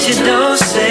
that you don't say